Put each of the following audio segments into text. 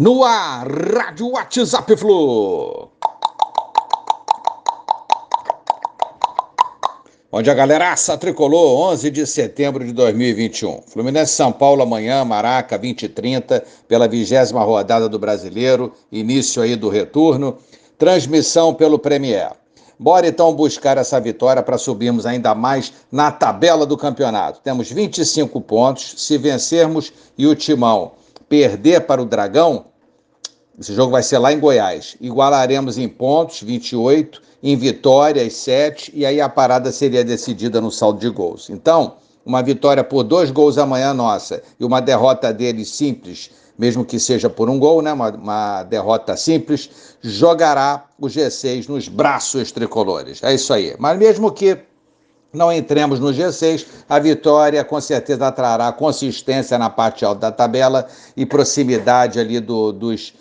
No ar, Rádio WhatsApp Flu. Onde a galeraça tricolor, 11 de setembro de 2021. Fluminense São Paulo amanhã, Maraca, 20 e 30, pela vigésima rodada do Brasileiro, início aí do retorno. Transmissão pelo Premier. Bora então buscar essa vitória para subirmos ainda mais na tabela do campeonato. Temos 25 pontos. Se vencermos e o Timão perder para o Dragão, esse jogo vai ser lá em Goiás. Igualaremos em pontos, 28, em vitórias, 7, e aí a parada seria decidida no saldo de gols. Então, uma vitória por dois gols amanhã nossa e uma derrota deles simples, mesmo que seja por um gol, né? uma, uma derrota simples, jogará o G6 nos braços tricolores. É isso aí. Mas mesmo que não entremos no G6, a vitória com certeza trará consistência na parte alta da tabela e proximidade ali do, dos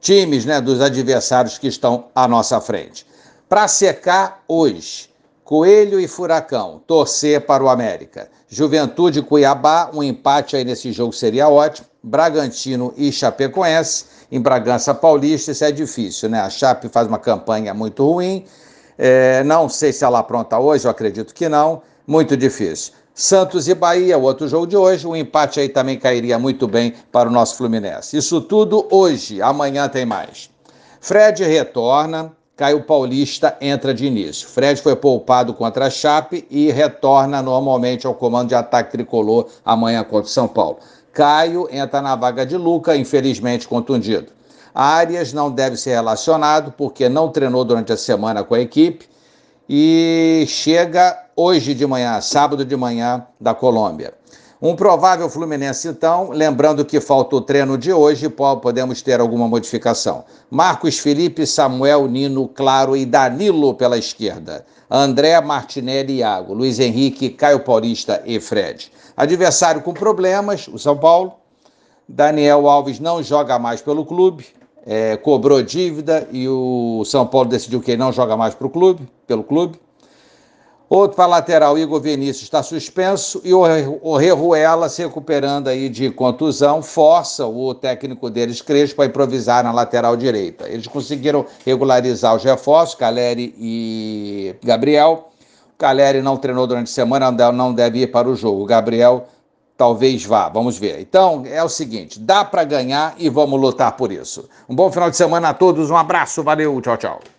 times, né, dos adversários que estão à nossa frente. Para secar hoje, Coelho e Furacão, torcer para o América. Juventude Cuiabá, um empate aí nesse jogo seria ótimo. Bragantino e Chapecoense, em Bragança Paulista, isso é difícil, né? A Chape faz uma campanha muito ruim. É, não sei se ela pronta hoje, eu acredito que não. Muito difícil. Santos e Bahia, o outro jogo de hoje. O empate aí também cairia muito bem para o nosso Fluminense. Isso tudo hoje, amanhã tem mais. Fred retorna, Caio Paulista entra de início. Fred foi poupado contra a Chape e retorna normalmente ao comando de ataque tricolor amanhã contra o São Paulo. Caio entra na vaga de Luca, infelizmente contundido. Arias não deve ser relacionado porque não treinou durante a semana com a equipe e chega hoje de manhã, sábado de manhã, da Colômbia. Um provável Fluminense, então, lembrando que falta o treino de hoje, podemos ter alguma modificação. Marcos Felipe, Samuel, Nino, Claro e Danilo pela esquerda. André, Martinelli e Iago. Luiz Henrique, Caio Paulista e Fred. Adversário com problemas, o São Paulo. Daniel Alves não joga mais pelo clube, é, cobrou dívida e o São Paulo decidiu que ele não joga mais pro clube, pelo clube. Outro para lateral, Igor Vinícius está suspenso e o Reruela se recuperando aí de contusão, força o técnico deles, Crespo, a improvisar na lateral direita. Eles conseguiram regularizar os reforços, Caleri e Gabriel. Caleri não treinou durante a semana, não deve ir para o jogo. O Gabriel talvez vá, vamos ver. Então, é o seguinte, dá para ganhar e vamos lutar por isso. Um bom final de semana a todos, um abraço, valeu, tchau, tchau.